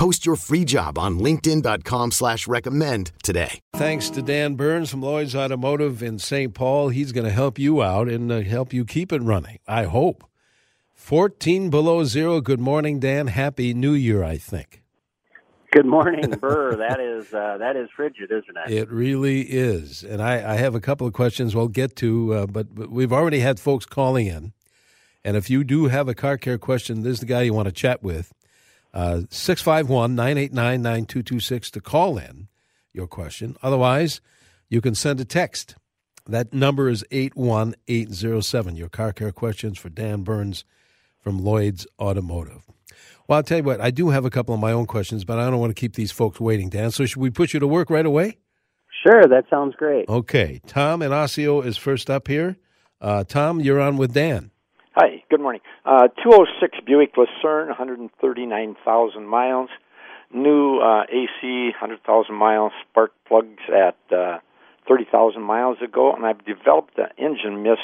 Post your free job on LinkedIn.com slash recommend today. Thanks to Dan Burns from Lloyd's Automotive in St. Paul. He's going to help you out and uh, help you keep it running, I hope. 14 below zero. Good morning, Dan. Happy New Year, I think. Good morning, Burr. that is uh, that is frigid, isn't it? It really is. And I, I have a couple of questions we'll get to, uh, but, but we've already had folks calling in. And if you do have a car care question, this is the guy you want to chat with. Uh, 651 989 9226 to call in your question. Otherwise, you can send a text. That number is 81807. Your car care questions for Dan Burns from Lloyd's Automotive. Well, I'll tell you what, I do have a couple of my own questions, but I don't want to keep these folks waiting, Dan. So, should we put you to work right away? Sure, that sounds great. Okay. Tom and Osseo is first up here. Uh, Tom, you're on with Dan. Hi, good morning. Uh, 206 Buick Lucerne, 139,000 miles. New uh, AC, 100,000 miles. Spark plugs at uh, 30,000 miles ago, and I've developed the engine miss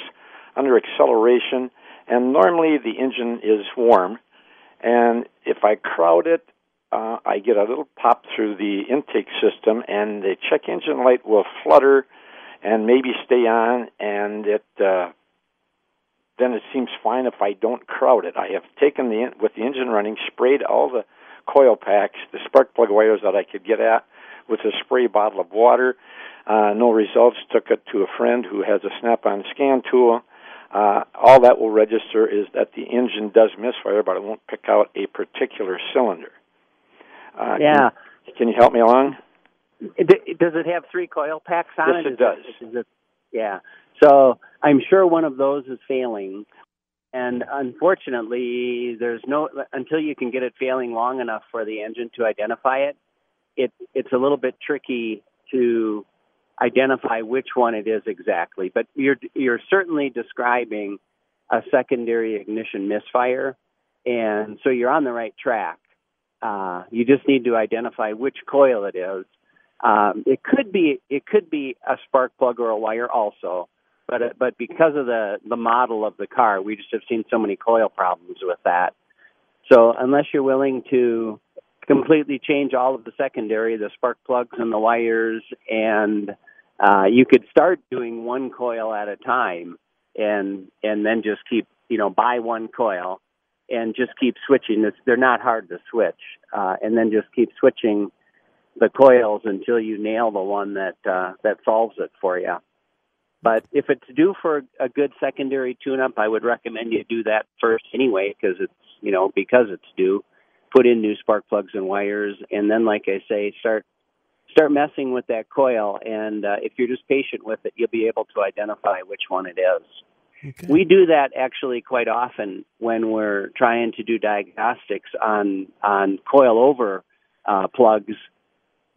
under acceleration. And normally the engine is warm, and if I crowd it, uh, I get a little pop through the intake system, and the check engine light will flutter and maybe stay on, and it uh, then it seems fine if I don't crowd it. I have taken the with the engine running, sprayed all the coil packs, the spark plug wires that I could get at with a spray bottle of water. Uh, no results. Took it to a friend who has a snap-on scan tool. Uh, all that will register is that the engine does misfire, but it won't pick out a particular cylinder. Uh, yeah. Can, can, you help me along? Does it have three coil packs on yes, it? Yes, it does. It, is it, yeah. So I'm sure one of those is failing. And unfortunately, there's no until you can get it failing long enough for the engine to identify it. It it's a little bit tricky to identify which one it is exactly. But you're you're certainly describing a secondary ignition misfire, and so you're on the right track. Uh, you just need to identify which coil it is. Um, it could be it could be a spark plug or a wire also but uh, but because of the the model of the car, we just have seen so many coil problems with that. So unless you're willing to completely change all of the secondary, the spark plugs and the wires, and uh, you could start doing one coil at a time, and and then just keep you know buy one coil and just keep switching. They're not hard to switch, uh, and then just keep switching the coils until you nail the one that uh, that solves it for you. But if it's due for a good secondary tune-up, I would recommend you do that first anyway, because it's you know because it's due. Put in new spark plugs and wires, and then, like I say, start start messing with that coil. And uh, if you're just patient with it, you'll be able to identify which one it is. Okay. We do that actually quite often when we're trying to do diagnostics on on coil over uh, plugs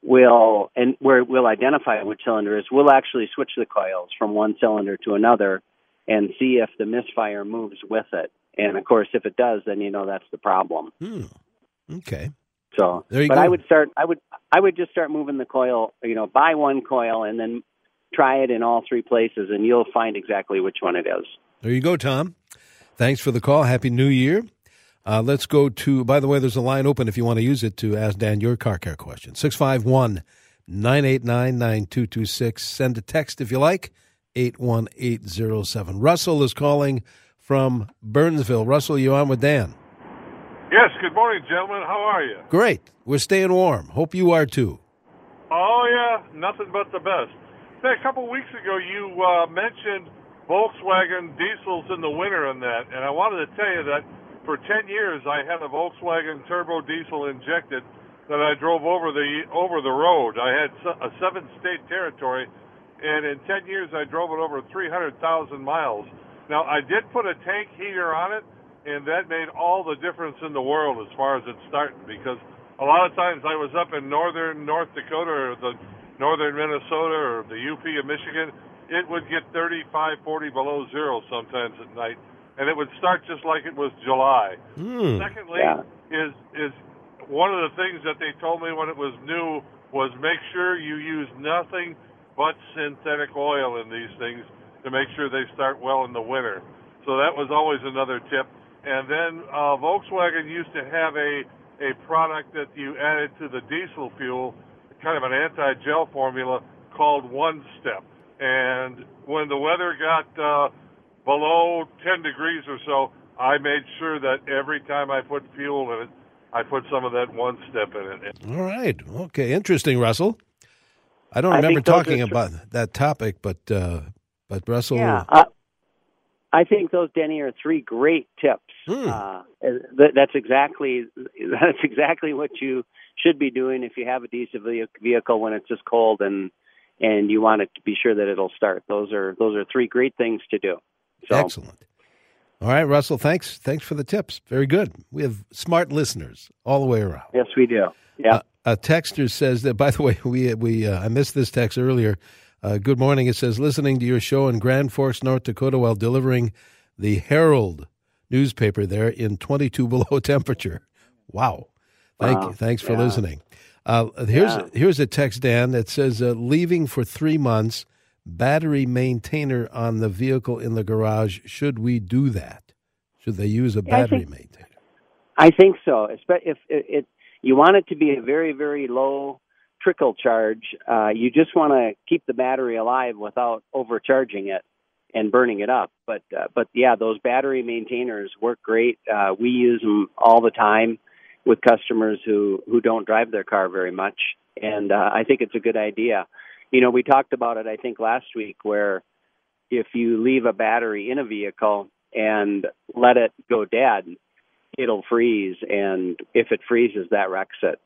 will and where we'll identify which cylinder is, we'll actually switch the coils from one cylinder to another and see if the misfire moves with it. And of course, if it does, then you know that's the problem. Hmm. Okay. So, there you but go. I would start. I would. I would just start moving the coil. You know, buy one coil and then try it in all three places, and you'll find exactly which one it is. There you go, Tom. Thanks for the call. Happy New Year. Uh, let's go to, by the way, there's a line open if you want to use it to ask Dan your car care question. 651 989 9226. Send a text if you like, 81807. Russell is calling from Burnsville. Russell, you on with Dan? Yes, good morning, gentlemen. How are you? Great. We're staying warm. Hope you are too. Oh, yeah, nothing but the best. Hey, a couple weeks ago, you uh, mentioned Volkswagen diesels in the winter and that, and I wanted to tell you that for 10 years I had a Volkswagen turbo diesel injected that I drove over the over the road. I had a seven state territory and in 10 years I drove it over 300,000 miles. Now I did put a tank heater on it and that made all the difference in the world as far as it starting because a lot of times I was up in northern North Dakota or the northern Minnesota or the UP of Michigan, it would get 35, 40 below zero sometimes at night, and it would start just like it was July. Mm. Secondly, Yeah. is is one of the things that they told me when it was new was make sure you use nothing but synthetic oil in these things to make sure they start well in the winter. So that was always another tip. And then uh, Volkswagen used to have a a product that you added to the diesel fuel, kind of an anti-gel formula called One Step. And when the weather got uh, below 10 degrees or so, I made sure that every time I put fuel in it, I put some of that One Step in it. All right. Okay. Interesting, Russell. I don't I remember think talking are tr- about that topic, but uh, but Russell. Yeah, uh, I think those Denny are three great tips. Hmm. Uh, that, that's exactly that's exactly what you should be doing if you have a diesel vehicle when it's just cold and and you want it to be sure that it'll start. Those are those are three great things to do. So Excellent. All right, Russell. Thanks. Thanks for the tips. Very good. We have smart listeners all the way around. yes, we do. Yeah. Uh, a texter says that. By the way, we we uh, I missed this text earlier. Uh, good morning. It says listening to your show in Grand Forks, North Dakota, while delivering the Herald newspaper there in 22 below temperature. Wow. Thank Wow. you. Thanks for Yeah. listening. Uh, here's Yeah. here's a text, Dan, that says uh, leaving for three months. Battery maintainer on the vehicle in the garage. Should we do that? Should they use a Yeah, I battery think- maintainer? I think so. Espe- If it, it you want it to be a very very low trickle charge, uh, you just want to keep the battery alive without overcharging it and burning it up. But uh, but yeah, those battery maintainers work great. Uh, we use them all the time with customers who who don't drive their car very much, and uh, I think it's a good idea. You know, we talked about it I think last week where if you leave a battery in a vehicle and let it go dead, it'll freeze, and if it freezes, that wrecks it.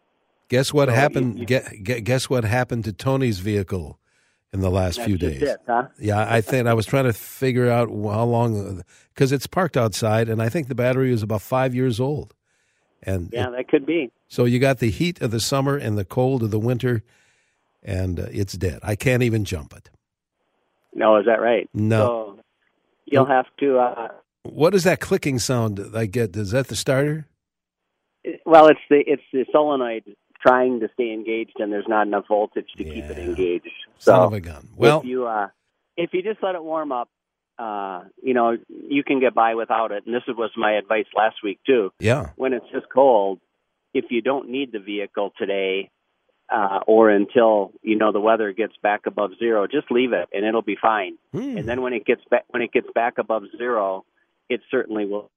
Guess what So happened? you- gue- gue- guess what happened to Tony's vehicle in the last few days? it, huh? Yeah, I think I was trying to figure out how long because it's parked outside, and I think the battery is about five years old. And Yeah, it- that could be. so you got the heat of the summer and the cold of the winter, and uh, it's dead. I can't even jump it. No, is that right? No. So you'll have to. Uh, What is that clicking sound I get? Is that the starter? well, it's the it's the solenoid trying to stay engaged, and there's not enough voltage to keep it Yeah. engaged. Son So of a gun. Well, if you uh, if you just let it warm up, uh, you know you can get by without it. And this was my advice last week too. yeah. when it's just cold, if you don't need the vehicle today uh, or until you know the weather gets back above zero, just leave it and it'll be fine. Hmm. And then when it gets back when it gets back above zero, it certainly will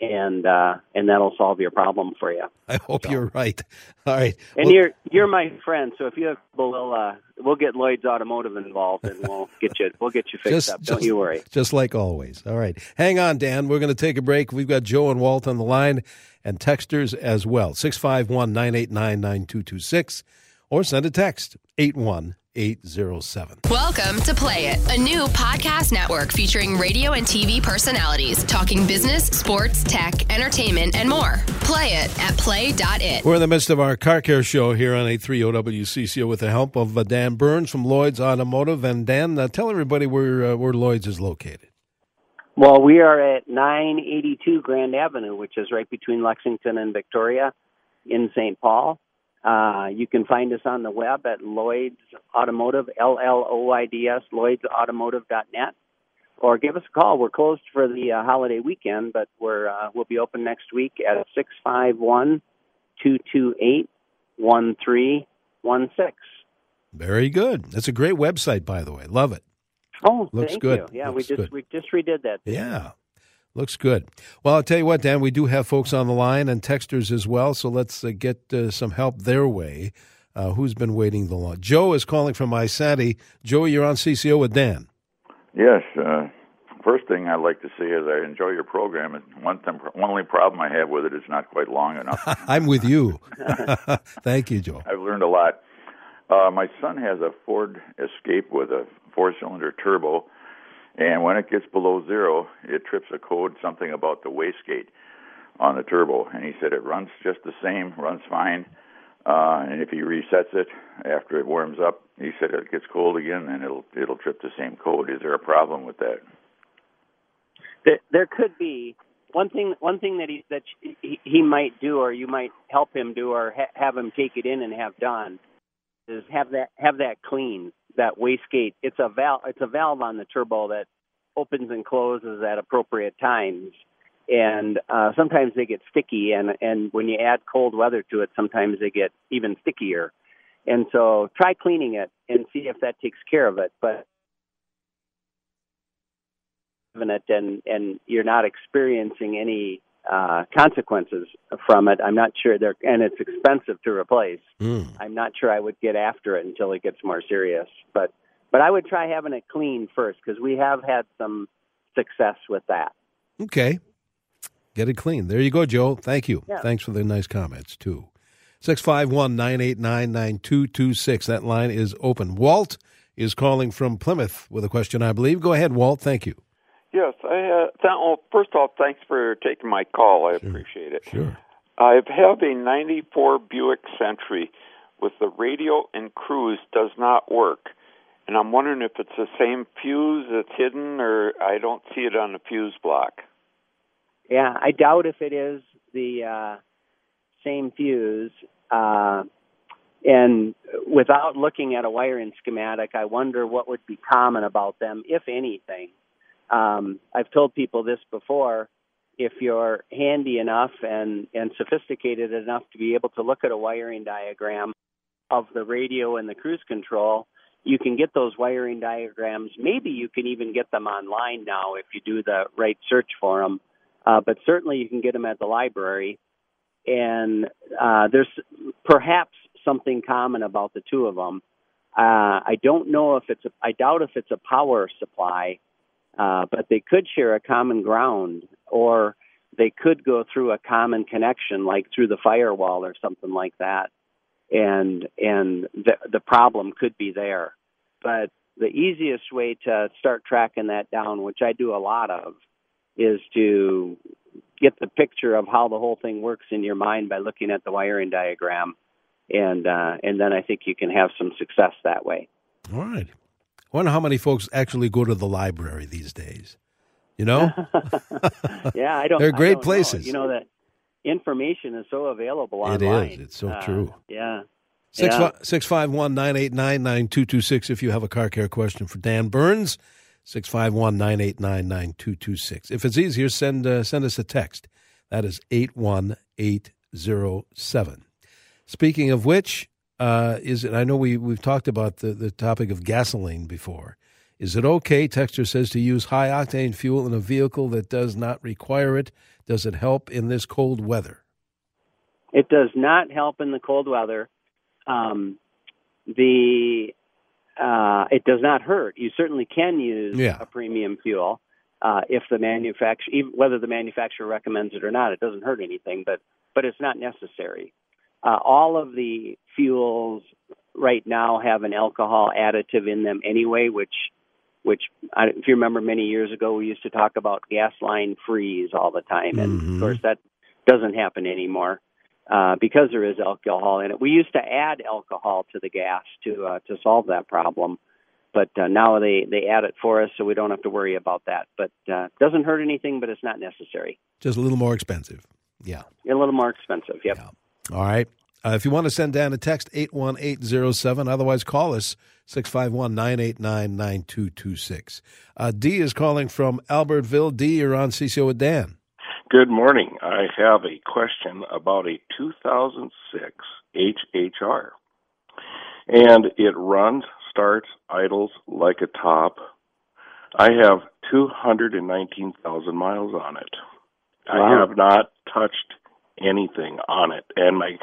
and uh, and that'll solve your problem for you. I hope you're right. All right. And Well, you're you're my friend, so if you have we'll uh, we'll get Lloyd's Automotive involved and we'll get you we'll get you fixed Just- up. Don't you worry. Just like always. All right. Hang on, Dan. We're going to take a break. We've got Joe and Walt on the line and texters as well. 651 989 9226 or send a text 81807. Welcome to Play It, a new podcast network featuring radio and TV personalities talking business, sports, tech, entertainment, and more. Play it at play.it. We're in the midst of our car care show here on 830 WCCO with the help of uh, Dan Burns from Lloyd's Automotive. And Dan, uh, tell everybody where, uh, where Lloyd's is located. Well, we are at 982 Grand Avenue, which is right between Lexington and Victoria in St. Paul. Uh, you can find us on the web at Lloyd's Automotive, L L O I D S, lloydsautomotive.net, or give us a call. We're closed for the uh, holiday weekend, but we're uh, we'll be open next week at six five one two two eight one three one six. Very good. That's a great website, by the way. Love it. Oh, Looks thank good. you. Yeah, Looks we good. just we just redid that. Yeah. Looks good. Well, I'll tell you what, Dan, we do have folks on the line and texters as well, so let's uh, get uh, some help their way. Uh, who's been waiting the long? Joe is calling from Isanti. Joe, you're on CCO with Dan. Yes. Uh, first thing I'd like to say is I enjoy your program. And one thing, one only problem I have with it is not quite long enough. I'm with you. Thank you, Joe. I've learned a lot. Uh, my son has a Ford Escape with a four-cylinder turbo, and when it gets below zero, it trips a code something about the wastegate on the turbo. And he said it runs just the same, runs fine. Uh, and if he resets it after it warms up, he said it gets cold again, then it'll it'll trip the same code. Is there a problem with that? There, there could be one thing. One thing that he that he, he might do, or you might help him do, or ha- have him take it in and have done, is have that have that clean that wastegate. It's a valve. It's a valve on the turbo that opens and closes at appropriate times and uh, sometimes they get sticky and and when you add cold weather to it sometimes they get even stickier and so try cleaning it and see if that takes care of it but it and and you're not experiencing any uh, consequences from it. I'm not sure they're and it's expensive to replace. Mm. I'm not sure I would get after it until it gets more serious. But but I would try having it clean first because we have had some success with that. Okay, Get it clean. There you go, Joe. Thank you. Yeah. Thanks for the nice comments, too. 651 989 9226. That line is open. Walt is calling from Plymouth with a question, I believe. Go ahead, Walt. Thank you. Yes. I, uh, th- well, first off, thanks for taking my call. I sure. appreciate it. Sure. I have a 94 Buick Century with the radio and cruise does not work. And I'm wondering if it's the same fuse that's hidden or I don't see it on the fuse block. Yeah, I doubt if it is the uh, same fuse. Uh, and without looking at a wiring schematic, I wonder what would be common about them, if anything. Um, I've told people this before. If you're handy enough and, and sophisticated enough to be able to look at a wiring diagram of the radio and the cruise control, you can get those wiring diagrams. Maybe you can even get them online now if you do the right search for them. Uh, but certainly you can get them at the library. And uh, there's perhaps something common about the two of them. Uh, I don't know if it's a, I doubt if it's a power supply, uh, but they could share a common ground or they could go through a common connection, like through the firewall or something like that. And and the the problem could be there. But the easiest way to start tracking that down, which I do a lot of, is to get the picture of how the whole thing works in your mind by looking at the wiring diagram, and uh, and then I think you can have some success that way. All right. I wonder how many folks actually go to the library these days. You know? yeah, I don't. They're great don't places. Know. You know that information is so available online. It is. It's so uh, true. Yeah. Six yeah. six five one nine eight nine nine two two six. If you have a car care question for Dan Burns, 651 989 9226. If it's easier, send, uh, send us a text. That is 81807. Speaking of which, uh, is it, I know we, we've talked about the, the topic of gasoline before. Is it okay, Texter says, to use high octane fuel in a vehicle that does not require it? Does it help in this cold weather? It does not help in the cold weather. Um, the uh, it does not hurt. You certainly can use yeah. a premium fuel uh, if the manufacturer, whether the manufacturer recommends it or not. It doesn't hurt anything, but but it's not necessary. Uh, all of the fuels right now have an alcohol additive in them anyway, which which if you remember many years ago we used to talk about gas line freeze all the time, and mm-hmm. of course that doesn't happen anymore uh, because there is alcohol in it. We used to add alcohol to the gas to uh, to solve that problem, but uh, now they they add it for us, so we don't have to worry about that. But uh, doesn't hurt anything, but it's not necessary. Just a little more expensive. Yeah, a little more expensive. Yep. Yeah. All right. Uh, if you want to send down a text, 81807. Otherwise, call us, 651 989 9226. Uh, D is calling from Albertville. D, you're on CCO with Dan. Good morning. I have a question about a 2006 HHR. And it runs, starts, idles like a top. I have 219,000 miles on it. Wow. I have not touched anything on it. And my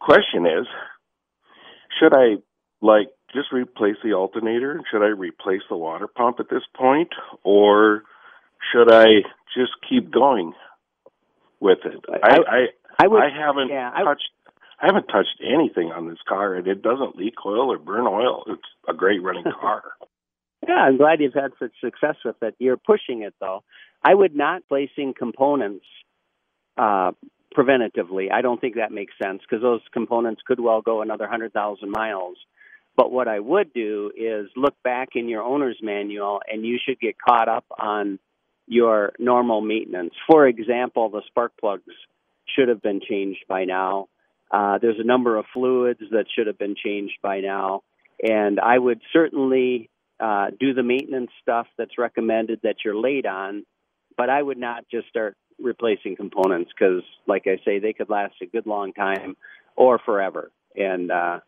question is should I, like, just replace the alternator? Should I replace the water pump at this point? Or should I just keep going? with it. I I, I, would, I haven't yeah, touched I haven't touched anything on this car, and it doesn't leak oil or burn oil. It's a great running car. yeah, I'm glad you've had such success with it. You're pushing it though. I would not placing components uh, preventatively. I don't think that makes sense because those components could well go another 100,000 miles. But what I would do is look back in your owner's manual and you should get caught up on your normal maintenance. For example, the spark plugs should have been changed by now. Uh, there's a number of fluids that should have been changed by now. And I would certainly uh, do the maintenance stuff that's recommended that you're late on, but I would not just start replacing components because, like I say, they could last a good long time or forever. And uh,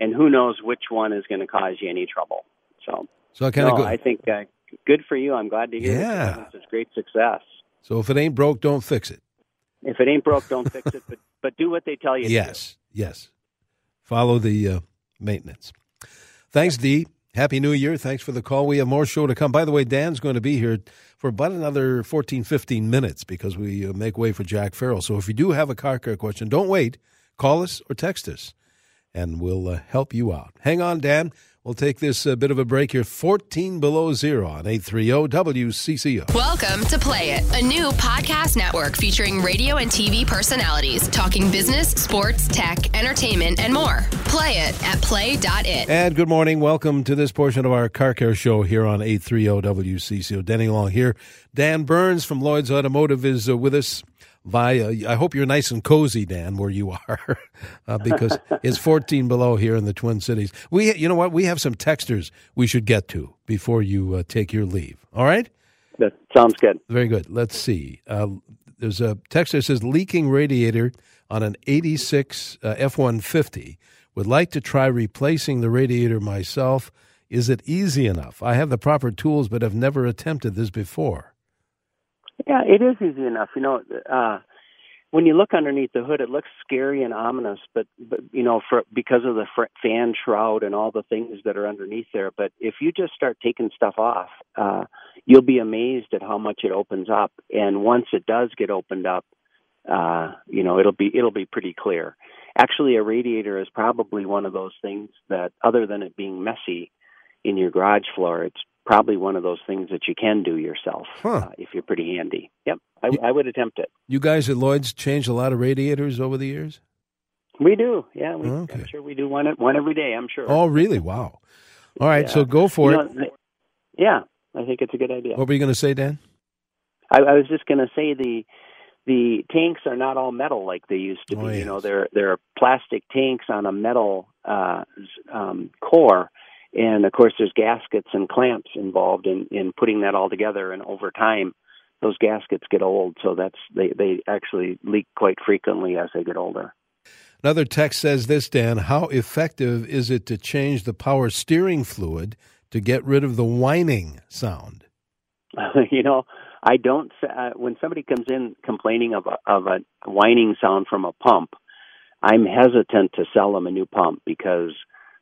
and who knows which one is going to cause you any trouble. So, so I kind of no, go. I think uh, good for you. I'm glad to hear. Yeah, it's great success. So if it ain't broke, don't fix it. If it ain't broke, don't fix it. But but do what they tell you. Yes, yes. Follow the uh, maintenance. Thanks, Dee. Happy New Year. Thanks for the call. We have more show to come. By the way, Dan's going to be here for about another 14, 15 minutes because we uh, make way for Jack Farrell. So if you do have a car care question, don't wait. Call us or text us, and we'll uh, help you out. Hang on, Dan. We'll take this uh, bit of a break here. 14 below zero on 830 WCCO. Welcome to Play It, a new podcast network featuring radio and TV personalities talking business, sports, tech, entertainment, and more. Play it at play.it. And good morning. Welcome to this portion of our car care show here on 830 WCCO. Denny Long here. Dan Burns from Lloyd's Automotive is uh, with us via. I hope you're nice and cozy, Dan, where you are, uh, because it's 14 below here in the Twin Cities. We, you know what? We have some texters we should get to before you uh, take your leave. All right. That sounds good. Very good. Let's see. Uh, there's a text that says leaking radiator on an 86 uh, F-150. Would like to try replacing the radiator myself. Is it easy enough? I have the proper tools, but have never attempted this before. Yeah, it is easy enough. You know, uh, when you look underneath the hood, it looks scary and ominous, but but you know, for because of the fr- fan shroud and all the things that are underneath there. But if you just start taking stuff off, uh, you'll be amazed at how much it opens up. And once it does get opened up, uh, you know, it'll be it'll be pretty clear. Actually, a radiator is probably one of those things that, other than it being messy in your garage floor, it's probably one of those things that you can do yourself huh. uh, if you're pretty handy. Yep, I, I, would attempt it. You guys at Lloyd's changed a lot of radiators over the years. We do, yeah. We, okay. I'm sure we do one one every day. I'm sure. Oh, really? Wow. All right, yeah. so go for you it. Know, yeah, I think it's a good idea. What were you going to say, Dan? I, I was just going to say the the tanks are not all metal like they used to be. Oh, yes. You know, they're they're plastic tanks on a metal uh, um, core, and of course, there's gaskets and clamps involved in in putting that all together. And over time, those gaskets get old, so that's they they actually leak quite frequently as they get older. Another text says this, Dan. How effective is it to change the power steering fluid to get rid of the whining sound? you know, I don't. Uh, when somebody comes in complaining of a, of a whining sound from a pump, I'm hesitant to sell them a new pump because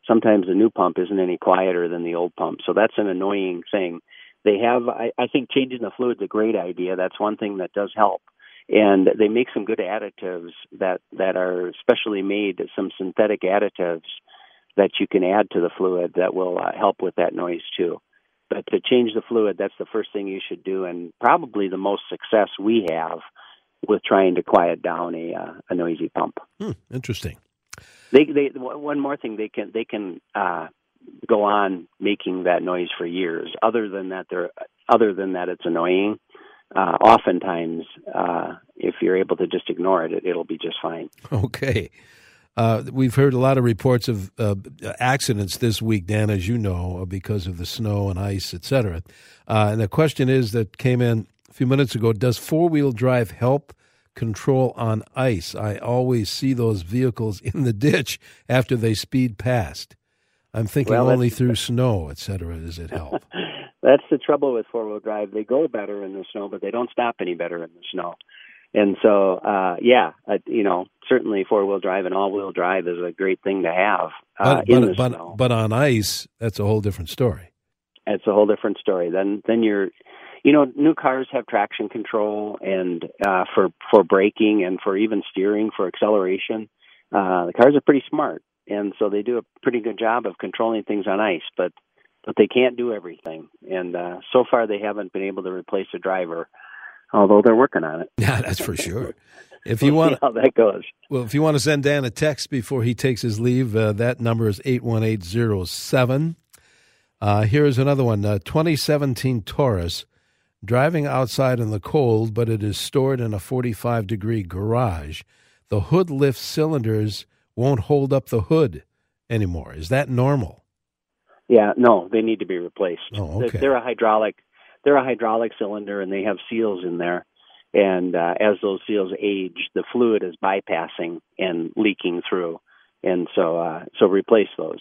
sometimes the new pump isn't any quieter than the old pump. So that's an annoying thing. They have. I, I think changing the fluid's a great idea. That's one thing that does help. And they make some good additives that that are specially made. Some synthetic additives that you can add to the fluid that will uh, help with that noise too. But to change the fluid, that's the first thing you should do, and probably the most success we have with trying to quiet down a uh, a noisy pump. Hmm, interesting. They they one more thing they can they can uh, go on making that noise for years. Other than that, they're other than that, it's annoying. Uh, oftentimes, uh, if you're able to just ignore it, it, it'll be just fine. Okay. Uh, we've heard a lot of reports of uh, accidents this week, Dan, as you know, because of the snow and ice, et cetera. Uh, and the question is that came in a few minutes ago Does four wheel drive help control on ice? I always see those vehicles in the ditch after they speed past. I'm thinking well, only through snow, et cetera, does it help? that's the trouble with four wheel drive. They go better in the snow, but they don't stop any better in the snow. And so, uh, yeah, uh, you know, certainly four wheel drive and all wheel drive is a great thing to have uh, but, in but, the but, snow. But on ice, that's a whole different story. It's a whole different story. Then, then you're, you know, new cars have traction control and uh, for for braking and for even steering for acceleration. Uh, the cars are pretty smart, and so they do a pretty good job of controlling things on ice. But but they can't do everything, and uh, so far they haven't been able to replace a driver although they're working on it. Yeah, that's for sure. If you want how that goes. Well, if you want to send Dan a text before he takes his leave, uh, that number is 81807. Uh, here's another one uh, 2017 Taurus, driving outside in the cold, but it is stored in a 45 degree garage. The hood lift cylinders won't hold up the hood anymore. Is that normal? Yeah, no, they need to be replaced. Oh, They're- okay. They're a hydraulic. They're a hydraulic cylinder, and they have seals in there. And uh, as those seals age, the fluid is bypassing and leaking through, and so uh, so replace those.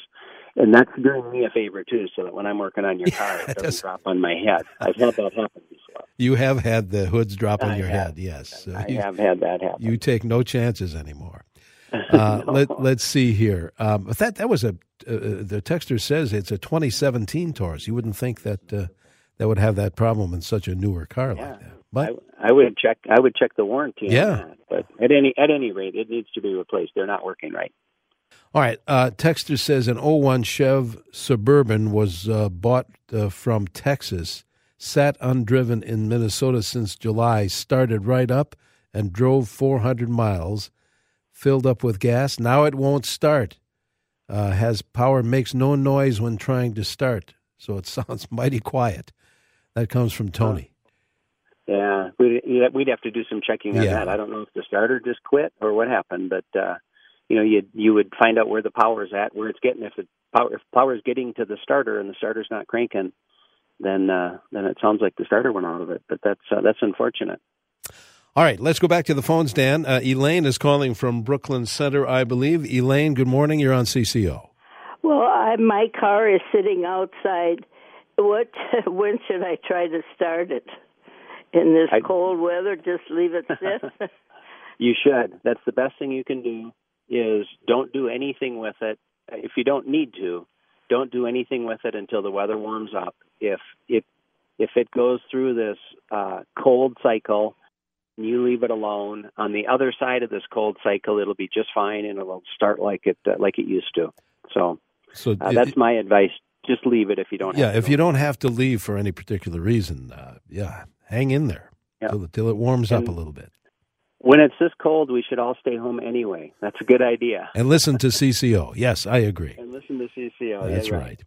And that's doing me a favor too, so that when I'm working on your car, it doesn't drop on my head. I've had that happen before. You have had the hoods drop on I your have. head, yes. So I you, have had that happen. you take no chances anymore. Uh, No. let, let's see here. Um, but that that was a uh, the texter says it's a 2017 Taurus. You wouldn't think that uh, that would have that problem in such a newer car Yeah. like that. But I, I would check. I would check the warranty. on Yeah. that. but at any at any rate, it needs to be replaced. They're not working right. All right, uh, texter says an 01 Chev Suburban was uh, bought uh, from Texas, sat undriven in Minnesota since July, started right up and drove 400 miles, filled up with gas. Now it won't start. Uh, has power, makes no noise when trying to start, so it sounds mighty quiet. That comes from Tony. Yeah, we'd we'd have to do some checking on Yeah. that. I don't know if the starter just quit or what happened, but uh, you know, you you would find out where the power is at, where it's getting. If the power if power's getting to the starter and the starter's not cranking, then uh, then it sounds like the starter went out of it. But that's uh, that's unfortunate. All right, let's go back to the phones, Dan. Uh, Elaine is calling from Brooklyn Center, I believe. Elaine, good morning. You're on CCO. Well, I, my car is sitting outside. What? When should I try to start it? In this I- cold weather, just leave it sit. You should. That's the best thing you can do. Is don't do anything with it if you don't need to. Don't do anything with it until the weather warms up. If it if it goes through this uh, cold cycle, and you leave it alone. On the other side of this cold cycle, it'll be just fine and it'll start like it uh, like it used to. So So uh, it- that's my advice. Just leave it if you don't. yeah, have to if you don't have to leave for any particular reason, uh, yeah, hang in there Yeah. till, till it warms up a little bit. When it's this cold, we should all stay home anyway. That's a good idea. And listen to CCO. Yes, I agree. And listen to CCO. That's Yeah, right.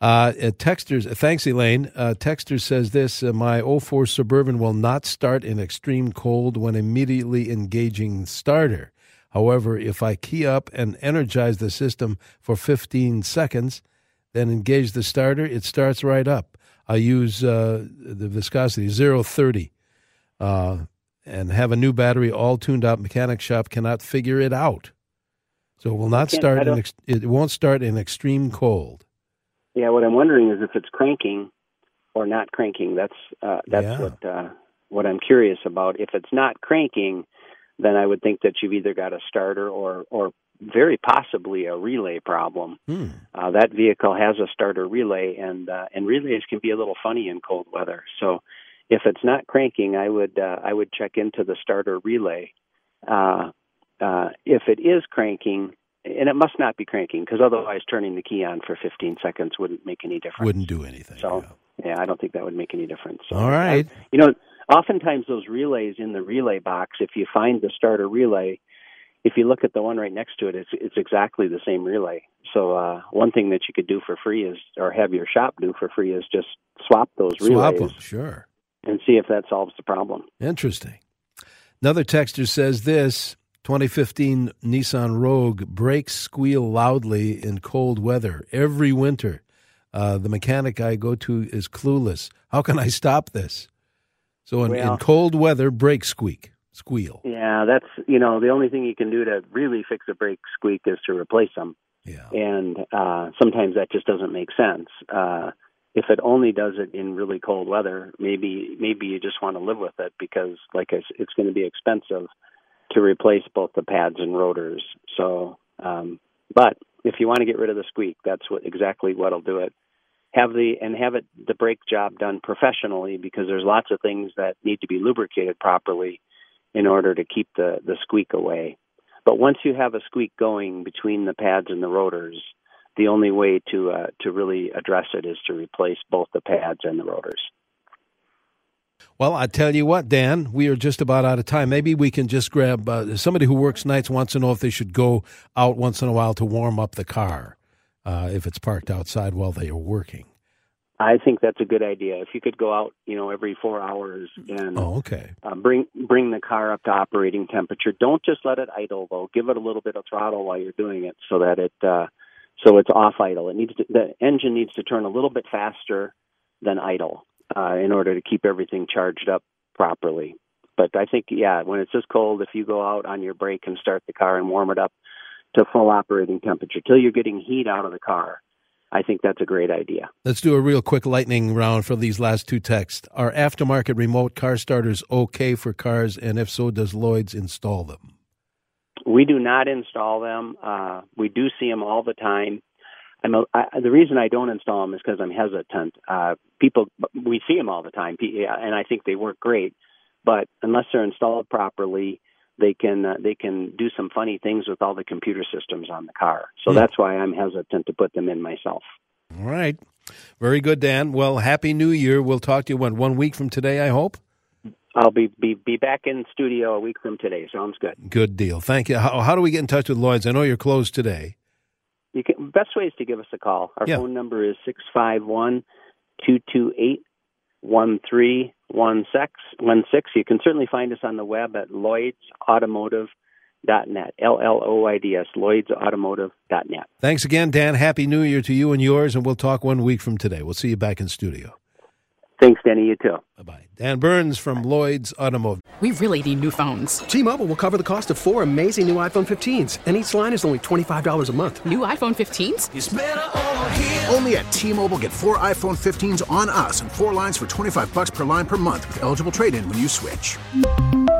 Uh, uh, Texters, thanks, Elaine. Uh, Texter says this uh, My 04 Suburban will not start in extreme cold when immediately engaging starter. However, if I key up and energize the system for 15 seconds, then engage the starter, it starts right up. I use uh, the viscosity 030 uh, and have a new battery all tuned up. Mechanic shop cannot figure it out. So it will not start in ex- it won't start in extreme cold. Yeah, what I'm wondering is if it's cranking or not cranking. That's uh, that's Yeah. what uh, what I'm curious about. If it's not cranking, then I would think that you've either got a starter or or very possibly a relay problem. Hmm. Uh, that vehicle has a starter relay, and uh, and relays can be a little funny in cold weather. So if it's not cranking, I would uh, I would check into the starter relay. Uh, uh, if it is cranking, and it must not be cranking because otherwise turning the key on for 15 seconds wouldn't make any difference. Wouldn't do anything. So yeah, I don't think that would make any difference. So, All right. You know, oftentimes those relays in the relay box, if you find the starter relay, if you look at the one right next to it, it's it's exactly the same relay. So uh, one thing that you could do for free is, or have your shop do for free, is just swap those Swap relays them, sure. And see if that solves the problem. Interesting. Another texter says this 2015 Nissan Rogue brakes squeal loudly in cold weather every winter. Uh, the mechanic I go to is clueless. How can I stop this? So in, in cold weather, brakes squeak, squeal. Yeah, that's you know the only thing you can do to really fix a brake squeak is to replace them. Yeah. and uh, sometimes that just doesn't make sense. Uh, if it only does it in really cold weather, maybe maybe you just want to live with it because, like I it's going to be expensive to replace both the pads and rotors. So, um, but if you want to get rid of the squeak, that's what exactly what'll do it. Have the and have it the brake job done professionally because there's lots of things that need to be lubricated properly in order to keep the the squeak away. But once you have a squeak going between the pads and the rotors, the only way to uh, to really address it is to replace both the pads and the rotors. Well, I tell you what, Dan, we are just about out of time. Maybe we can just grab uh, somebody who works nights wants to know if they should go out once in a while to warm up the car uh, if it's parked outside while they are working. I think that's a good idea. If you could go out, you know, every four hours and oh, okay. uh, bring bring the car up to operating temperature. Don't just let it idle though. Give it a little bit of throttle while you're doing it, so that it uh, so it's off idle. It needs to, the engine needs to turn a little bit faster than idle uh, in order to keep everything charged up properly. But I think yeah, when it's this cold, if you go out on your break and start the car and warm it up to full operating temperature till you're getting heat out of the car I think that's a great idea. Let's do a real quick lightning round for these last two texts. Are aftermarket remote car starters okay for cars, and if so, does Lloyd's install them? We do not install them. Uh, we do see them all the time. I'm a, I, the reason I don't install them is because I'm hesitant. Uh, people, we see them all the time, and I think they work great. But unless they're installed properly, they can uh, they can do some funny things with all the computer systems on the car. So yeah. that's why I'm hesitant to put them in myself. All right. Very good, Dan. Well, happy New Year. We'll talk to you when one week from today, I hope. I'll be, be be back in studio a week from today. Sounds good. Good deal. Thank you. How, how do we get in touch with Lloyd's? I know you're closed today. You can, best way is to give us a call. Our yeah. phone number is six five one two two eight one three one six one six. You can certainly find us on the web at lloydsautomotive.net. L L O I D S lloydsautomotive.net. Thanks again, Dan. Happy New Year to you and yours, and we'll talk one week from today. We'll see you back in studio. Thanks, Danny. You too. Bye bye. Dan Burns from Lloyd's Automotive. We really need new phones. T Mobile will cover the cost of four amazing new iPhone 15s, and each line is only $25 a month. New iPhone 15s? Only at T Mobile get four iPhone 15s on us and four lines for 25 bucks per line per month with eligible trade in when you switch.